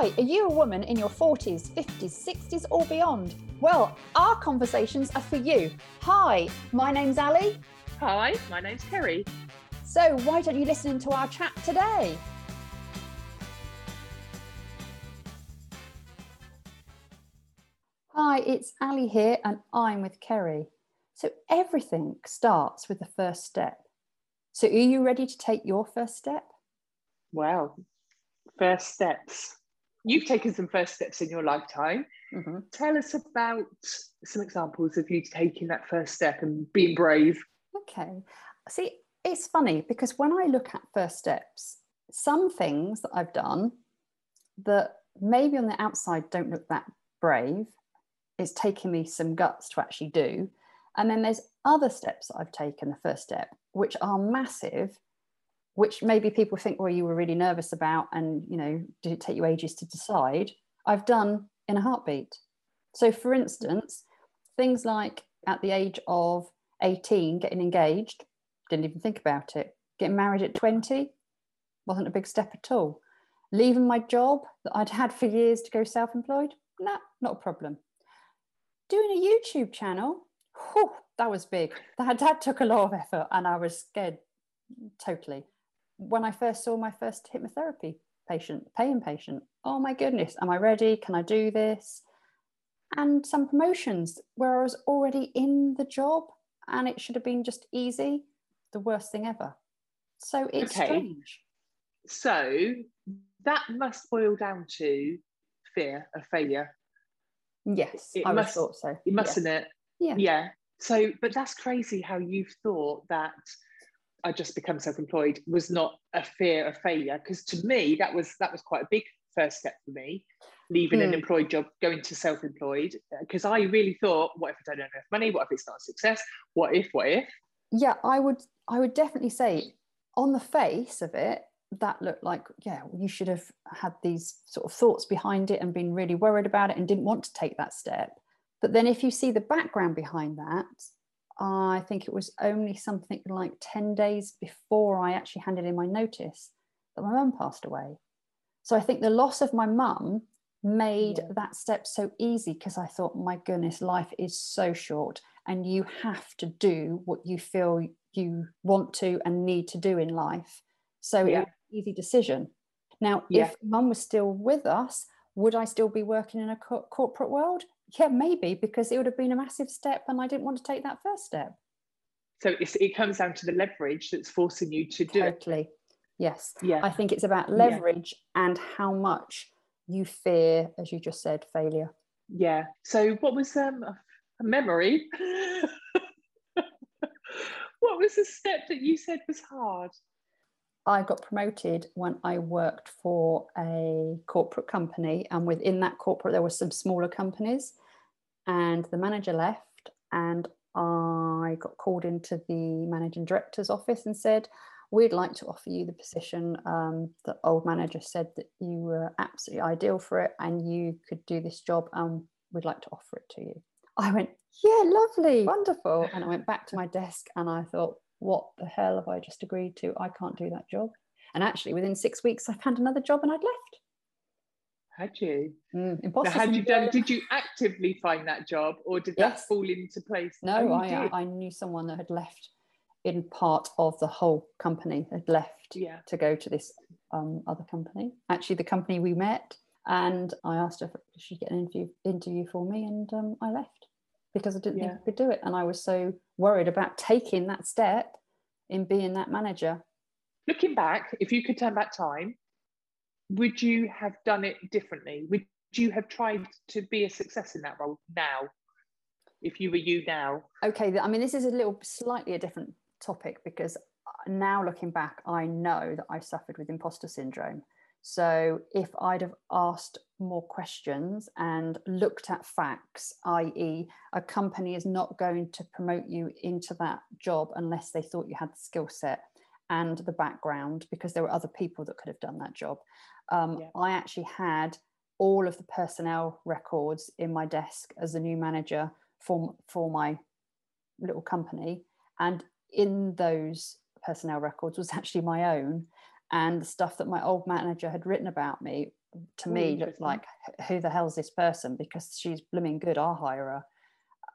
Hi, are you a woman in your 40s, 50s, 60s, or beyond? Well, our conversations are for you. Hi, my name's Ali. Hi, my name's Kerry. So, why don't you listen to our chat today? Hi, it's Ali here, and I'm with Kerry. So, everything starts with the first step. So, are you ready to take your first step? Wow, first steps. You've taken some first steps in your lifetime. Mm-hmm. Tell us about some examples of you taking that first step and being brave. Okay. See, it's funny because when I look at first steps, some things that I've done that maybe on the outside don't look that brave, it's taken me some guts to actually do. And then there's other steps that I've taken, the first step, which are massive, which maybe people think, well, you were really nervous about, and you know, did it take you ages to decide? I've done in a heartbeat. So, for instance, things like at the age of 18, getting engaged, didn't even think about it. Getting married at 20 wasn't a big step at all. Leaving my job that I'd had for years to go self employed, nah, not a problem. Doing a YouTube channel, whew, that was big. That, that took a lot of effort and I was scared totally when I first saw my first hypnotherapy patient, paying patient, oh my goodness, am I ready? Can I do this? And some promotions where I was already in the job and it should have been just easy, the worst thing ever. So it's okay. strange. So that must boil down to fear of failure. Yes, it I must, thought so. It mustn't yes. it? Yeah. Yeah. So, but that's crazy how you've thought that I just become self-employed was not a fear of failure because to me that was that was quite a big first step for me leaving mm. an hmm. employed job going to self-employed because I really thought what if I don't earn enough money what if it's not a success what if what if yeah I would I would definitely say on the face of it that looked like yeah you should have had these sort of thoughts behind it and been really worried about it and didn't want to take that step but then if you see the background behind that I think it was only something like 10 days before I actually handed in my notice that my mum passed away. So I think the loss of my mum made yeah. that step so easy because I thought, my goodness, life is so short and you have to do what you feel you want to and need to do in life. So yeah. easy decision. Now, yeah. if mum was still with us, would I still be working in a co- corporate world? Yeah, maybe because it would have been a massive step and I didn't want to take that first step. So it comes down to the leverage that's forcing you to do totally. It. Yes. Yeah. I think it's about leverage yeah. and how much you fear, as you just said, failure. Yeah. So what was um, a memory? what was the step that you said was hard? I got promoted when I worked for a corporate company, and within that corporate, there were some smaller companies. And the manager left, and I got called into the managing director's office and said, We'd like to offer you the position. Um, the old manager said that you were absolutely ideal for it and you could do this job, and we'd like to offer it to you. I went, Yeah, lovely, wonderful. And I went back to my desk and I thought, what the hell have I just agreed to? I can't do that job. And actually, within six weeks, I found another job and I'd left. Had you? Mm, impossible. had you done? Did you actively find that job, or did yes. that fall into place? No, oh, I uh, I knew someone that had left in part of the whole company had left yeah. to go to this um, other company. Actually, the company we met, and I asked her if she'd get an interview interview for me, and um, I left because I didn't yeah. think I could do it. And I was so worried about taking that step in being that manager. Looking back, if you could turn back time, would you have done it differently? Would you have tried to be a success in that role now? If you were you now? Okay, I mean, this is a little slightly a different topic because uh, now looking back, I know that I suffered with imposter syndrome. So if I'd have asked more questions and looked at facts, i.e., a company is not going to promote you into that job unless they thought you had the skill set and the background, because there were other people that could have done that job. Um, yeah. I actually had all of the personnel records in my desk as a new manager for, for my little company. And in those personnel records was actually my own and the stuff that my old manager had written about me to me looked like who the hell's this person because she's blooming good i'll hire her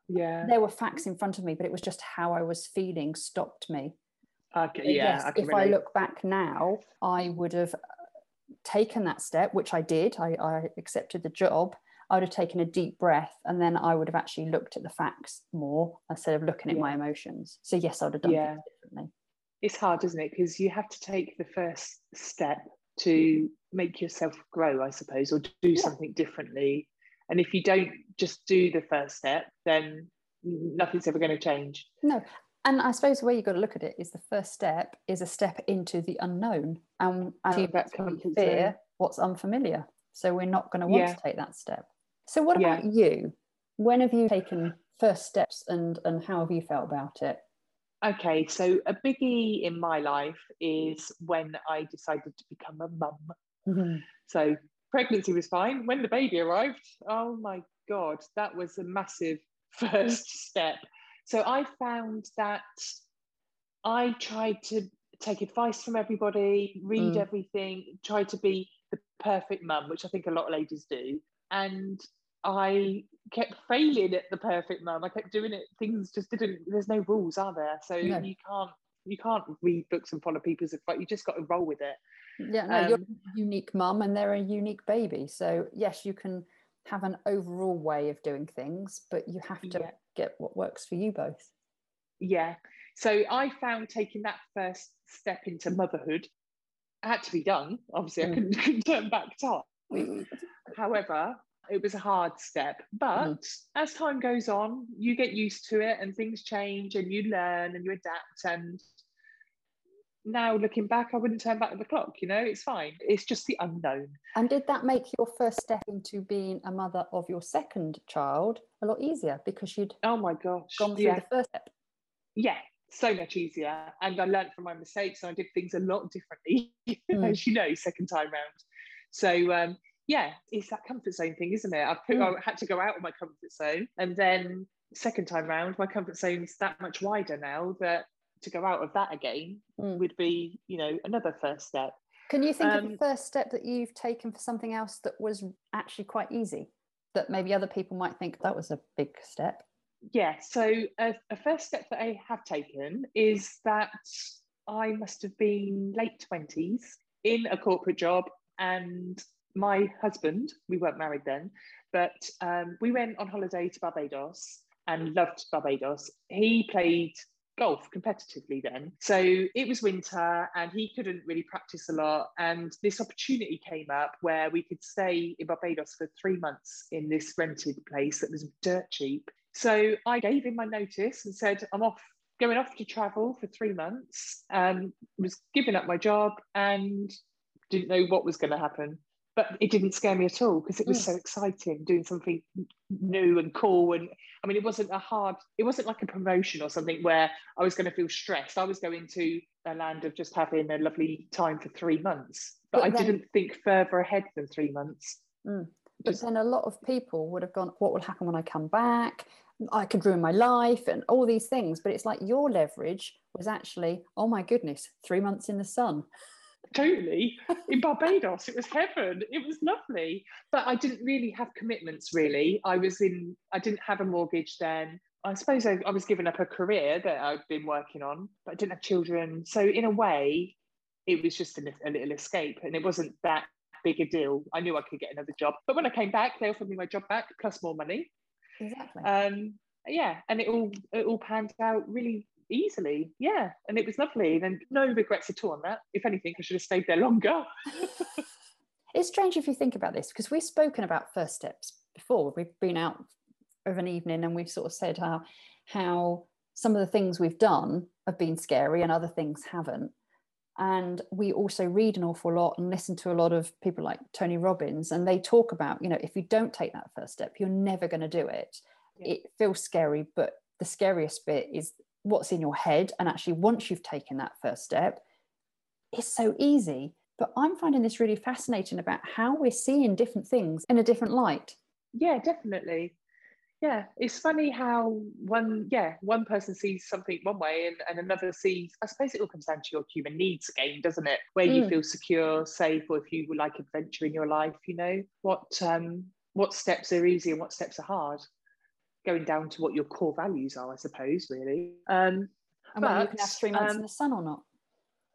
Yeah. there were facts in front of me but it was just how i was feeling stopped me Okay, yeah. yes, I if I look back now, I would have uh, taken that step, which I did. I, I accepted the job. I would have taken a deep breath and then I would have actually looked at the facts more instead of looking at my emotions. So, yes, I would have done Yeah. differently. it's hard, isn't it? Because you have to take the first step to make yourself grow, I suppose, or do Yeah. something differently. And if you don't just do the first step, then nothing's ever going to change. No. And I suppose the way you've got to look at it is the first step is a step into the unknown. And, and To that we fear zone. what's unfamiliar. So, we're not going to want Yeah. to take that step. So, what Yeah. about you? When have you taken first steps and, and how have you felt about it? Okay, so a biggie in my life is when I decided to become a mum. So pregnancy was fine. When the baby arrived, oh my God, that was a massive first step. So I found that I tried to take advice from everybody, read Mm. everything, try to be the perfect mum, which I think a lot of ladies do. And I kept failing at the perfect mum. I kept doing it. Things just didn't. There's no rules, are there? So No. you can't you can't read books and follow people's advice. You just got to roll with it. Yeah, no, you're Um, a unique mum and they're a unique baby. So, yes, you can have an overall way of doing things, but you have to Yeah. get what works for you both. Yeah. So I found taking that first step into motherhood had to be done. Obviously, I Mm. couldn't, couldn't turn back time. However, it was a hard step. But as time goes on, you get used to it and things change and you learn and you adapt. And now looking back, I wouldn't turn back the clock. You know, it's fine. It's just the unknown. And did that make your first step into being a mother of your second child a lot easier because you'd Oh my gosh. gone through yeah. the first step? yeah, so much easier. And I learned from my mistakes and I did things a lot differently, Mm. as you know, second time round. So um, yeah, it's that comfort zone thing, isn't it? I put Mm. I had to go out of my comfort zone. And then second time round, my comfort zone's that much wider now that to go out of that again Mm. would be, you know, another first step. Can you think of Um, the first step that you've taken for something else that was actually quite easy? That maybe other people might think that was a big step. Yeah, so a, a first step that I have taken is that I must have been late 20s in a corporate job, and my husband, we weren't married then, but um, we went on holiday to Barbados and loved Barbados. He played golf competitively then. So it was winter and he couldn't really practice a lot. And this opportunity came up where we could stay in Barbados for three months in this rented place that was dirt cheap. So I gave him my notice and said, I'm off, going off to travel for three months. Um, was giving up my job and didn't know what was going to happen. But it didn't scare me at all because it was Mm. so exciting doing something new and cool. And I mean, it wasn't a hard, it wasn't like a promotion or something where I was going to feel stressed. I was going to a land of just having a lovely time for three months. But, But I then- didn't think further ahead than three months. Mm. But Just- then a lot of people would have gone, What will happen when I come back? I could ruin my life and all these things. But it's like your leverage was actually, Oh my goodness, three months in the sun. Totally. In barbados it was heaven. It was lovely. But i didn't really have commitments really. I was in i didn't have a mortgage then. I suppose i, I was giving up a career that i'd been working on but i didn't have children. So in a way it was just a, a little escape. And it wasn't that big a deal. I knew i could get another job. But when i came back they offered me my job back plus more money. Exactly. um yeah. And it all it all panned out really easily yeah and it was lovely and no regrets at all on that if anything i should have stayed there longer it's strange if you think about this because we've spoken about first steps before. We've been out of an evening and we've sort of said how how some of the things we've done have been scary and other things haven't. And we also read an awful lot and listen to a lot of people like Tony Robbins, and they talk about, you know, if you don't take that first step, you're never going to do it. Yeah. It feels scary, but the scariest bit is what's in your head. And actually, once you've taken that first step, it's so easy. But I'm finding this really fascinating about how we're seeing different things in a different light. yeah definitely yeah it's funny how one yeah one person sees something one way and, and another sees i suppose it all comes down to your human needs again doesn't it where mm. you feel secure safe or if you would like adventure in your life you know what um what steps are easy and what steps are hard going down to what your core values are i suppose really um and but, you can have three months um, in the sun or not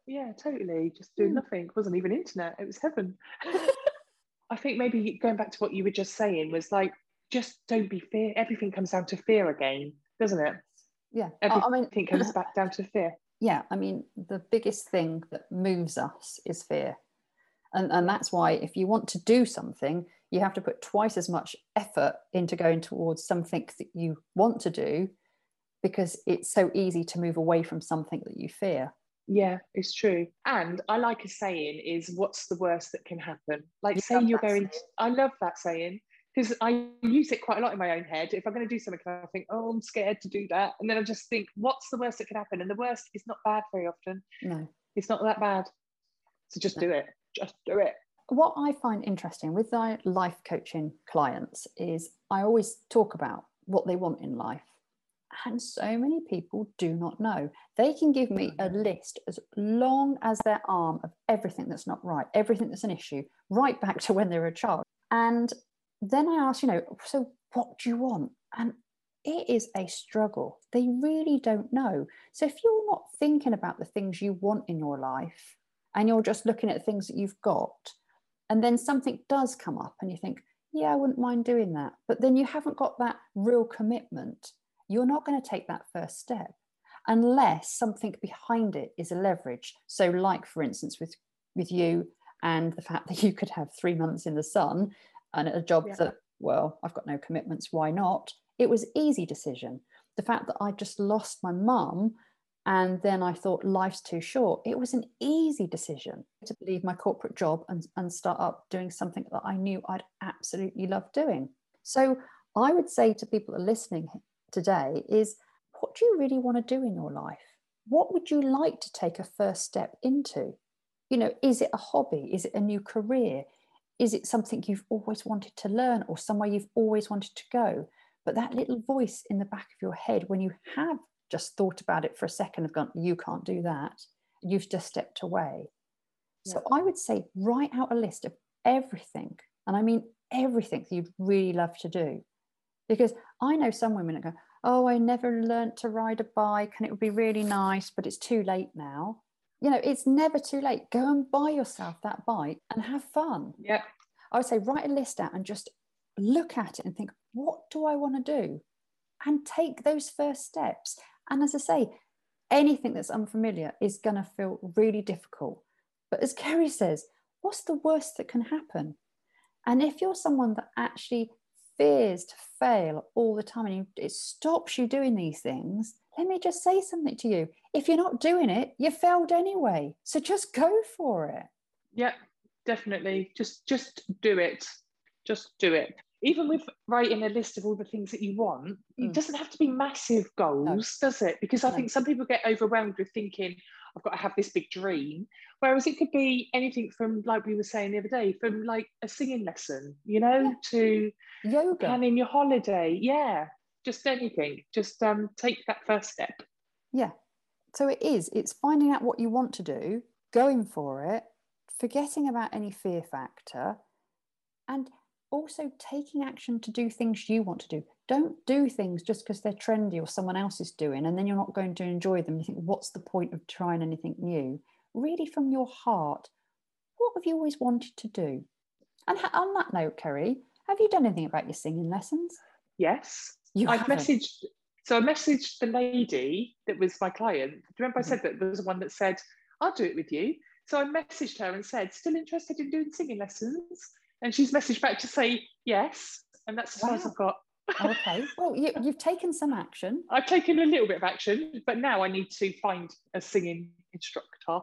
yeah totally just doing mm. nothing it wasn't even internet it was heaven I think maybe going back to what you were just saying was like just don't be fear. Everything comes down to fear again, doesn't it? Yeah. Everything I mean, comes back down to fear. Yeah. I mean, the biggest thing that moves us is fear. And, and that's why if you want to do something, you have to put twice as much effort into going towards something that you want to do because it's so easy to move away from something that you fear. Yeah, it's true. And I like a saying is what's the worst that can happen? Like you say you're going I love that saying because I use it quite a lot in my own head. If I'm going to do something, I think, oh, I'm scared to do that. And then I just think, what's the worst that could happen? And the worst is not bad very often. No. It's not that bad. So just no. do it. Just do it. What I find interesting with my life coaching clients is I always talk about what they want in life. And so many people do not know. They can give me a list as long as their arm of everything that's not right, everything that's an issue, right back to when they were a child. And then I ask, you know, so what do you want? And it is a struggle. They really don't know. So if you're not thinking about the things you want in your life and you're just looking at things that you've got, and then something does come up and you think, yeah, I wouldn't mind doing that. But then you haven't got that real commitment. You're not going to take that first step unless something behind it is a leverage. So, like for instance, with with you and the fact that you could have three months in the sun and a job yeah. that well i've got no commitments why not it was easy decision the fact that i just lost my mum and then i thought life's too short. It was an easy decision to leave my corporate job and, and start up doing something that i knew i'd absolutely love doing. So i would say to people that are listening today is what do you really want to do in your life? What would you like to take a first step into? You know is it a hobby? Is it a new career? Is it something you've always wanted to learn or somewhere you've always wanted to go? But that little voice in the back of your head, when you have just thought about it for a second, have gone, you can't do that, you've just stepped away. Yeah. So I would say, write out a list of everything, and I mean everything that you'd really love to do. Because I know some women that go, Oh, I never learned to ride a bike and it would be really nice, but it's too late now you know, it's never too late. Go and buy yourself that bike and have fun. Yeah. I would say write a list out and just look at it and think, what do I want to do? And take those first steps. And as I say, anything that's unfamiliar is going to feel really difficult. But as Kerry says, what's the worst that can happen? And if you're someone that actually fears to fail all the time and it stops you doing these things, let me just say something to you. If you're not doing it, you failed anyway. So just go for it. Yep, definitely. Just just do it. Just do it. Even with writing a list of all the things that you want, mm. it doesn't have to be massive goals, no. does it? Because I no. think some people get overwhelmed with thinking, I've got to have this big dream. Whereas it could be anything from, like we were saying the other day, from like a singing lesson, you know, yeah. to yoga, planning your holiday. Yeah, just anything just um, take that first step yeah so it is it's finding out what you want to do going for it forgetting about any fear factor and also taking action to do things you want to do don't do things just because they're trendy or someone else is doing and then you're not going to enjoy them you think what's the point of trying anything new really from your heart what have you always wanted to do and on that note kerry have you done anything about your singing lessons yes you I messaged. So I messaged the lady that was my client. Do you remember I mm-hmm. said that there was one that said, "I'll do it with you." So I messaged her and said, "Still interested in doing singing lessons?" And she's messaged back to say yes, and that's as wow. far as I've got. okay. Well, you, have taken some action. I've taken a little bit of action, but now I need to find a singing instructor.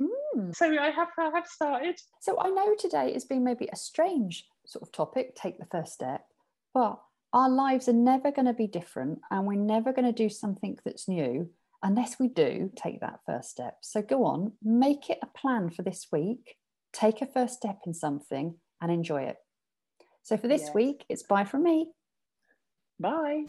Mm. So I have I have started. So I know today has been maybe a strange sort of topic. Take the first step, but our lives are never going to be different and we're never going to do something that's new unless we do take that first step. So go on, make it a plan for this week, take a first step in something and enjoy it. So for this yes. week, it's bye from me. Bye.